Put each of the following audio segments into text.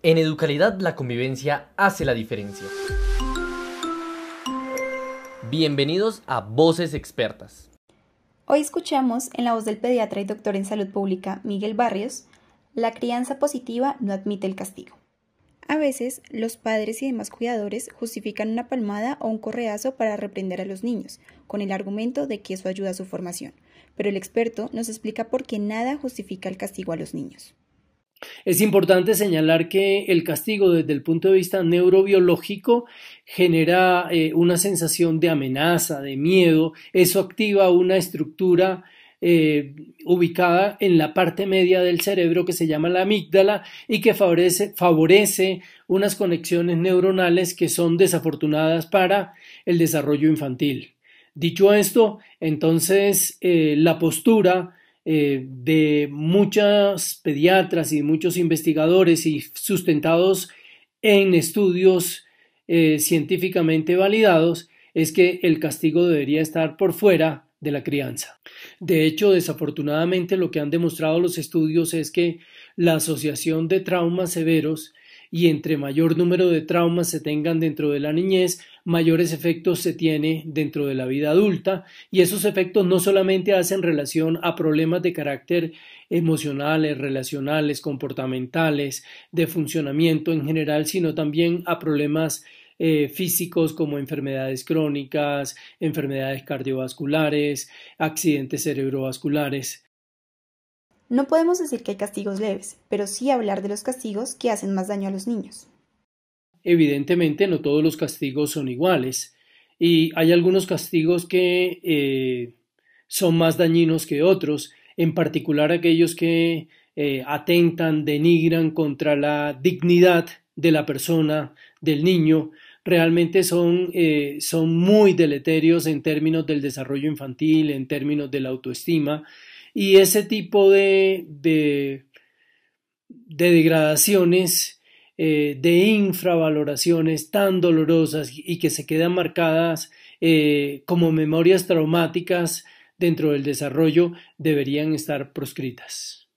En Educalidad la convivencia hace la diferencia. Bienvenidos a Voces Expertas. Hoy escuchamos en la voz del pediatra y doctor en salud pública Miguel Barrios, la crianza positiva no admite el castigo. A veces, los padres y demás cuidadores justifican una palmada o un correazo para reprender a los niños, con el argumento de que eso ayuda a su formación, pero el experto nos explica por qué nada justifica el castigo a los niños. Es importante señalar que el castigo desde el punto de vista neurobiológico genera eh, una sensación de amenaza, de miedo, eso activa una estructura eh, ubicada en la parte media del cerebro que se llama la amígdala y que favorece, unas conexiones neuronales que son desafortunadas para el desarrollo infantil. Dicho esto, entonces eh, la postura eh, de muchas pediatras y muchos investigadores y sustentados en estudios eh, científicamente validados es que el castigo debería estar por fuera de la crianza. De hecho, desafortunadamente lo que han demostrado los estudios es que la asociación de traumas severos y entre mayor número de traumas se tengan dentro de la niñez, mayores efectos se tiene dentro de la vida adulta y esos efectos no solamente hacen relación a problemas de carácter emocionales, relacionales, comportamentales, de funcionamiento en general, sino también a problemas eh, físicos como enfermedades crónicas, enfermedades cardiovasculares, accidentes cerebrovasculares. No podemos decir que hay castigos leves, pero sí hablar de los castigos que hacen más daño a los niños. Evidentemente no todos los castigos son iguales y hay algunos castigos que eh, son más dañinos que otros, en particular aquellos que eh, atentan, denigran contra la dignidad de la persona, del niño, realmente son, eh, son muy deleterios en términos del desarrollo infantil, en términos de la autoestima, y ese tipo de, de, degradaciones, eh, de infravaloraciones tan dolorosas y que se quedan marcadas eh, como memorias traumáticas dentro del desarrollo, deberían estar proscritas.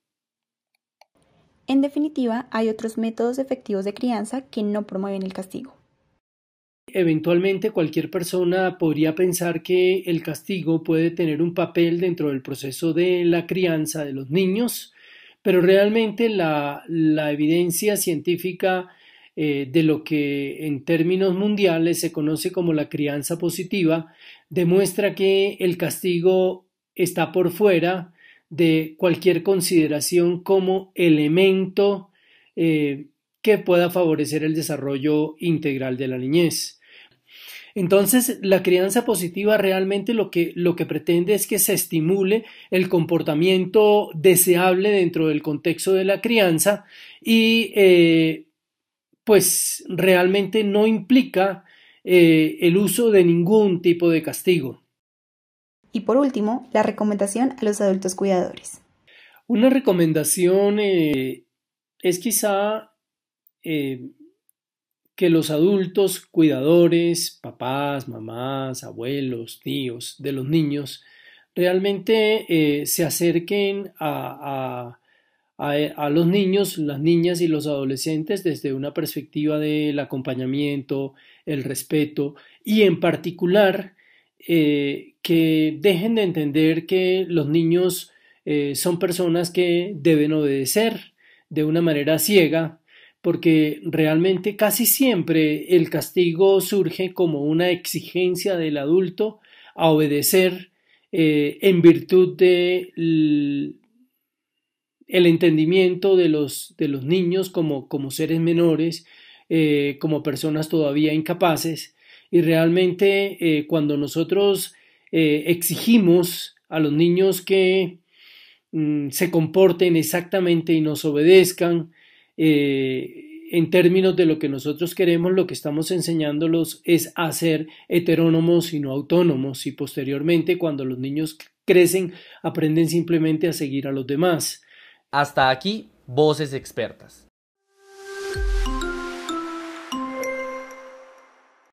En definitiva, hay otros métodos efectivos de crianza que no promueven el castigo. Eventualmente cualquier persona podría pensar que el castigo puede tener un papel dentro del proceso de la crianza de los niños, pero realmente la, evidencia científica eh, de lo que en términos mundiales se conoce como la crianza positiva demuestra que el castigo está por fuera de cualquier consideración como elemento eh, que pueda favorecer el desarrollo integral de la niñez. Entonces, la crianza positiva realmente lo que, lo que pretende es que se estimule el comportamiento deseable dentro del contexto de la crianza y eh, pues realmente no implica eh, el uso de ningún tipo de castigo. Y por último, la recomendación a los adultos cuidadores. Una recomendación eh, es quizá que los adultos cuidadores, papás, mamás, abuelos, tíos de los niños, realmente eh, se acerquen a, a, los niños, las niñas y los adolescentes desde una perspectiva del acompañamiento, el respeto y en particular eh, que dejen de entender que los niños eh, son personas que deben obedecer de una manera ciega porque realmente casi siempre el castigo surge como una exigencia del adulto a obedecer eh, en virtud de el entendimiento de los, de los niños como, como seres menores, eh, como personas todavía incapaces, y realmente eh, cuando nosotros exigimos a los niños que mm, se comporten exactamente y nos obedezcan, eh, en términos de lo que nosotros queremos, lo que estamos enseñándolos es a ser heterónomos y no autónomos y posteriormente cuando los niños crecen aprenden simplemente a seguir a los demás. Hasta aquí, voces expertas.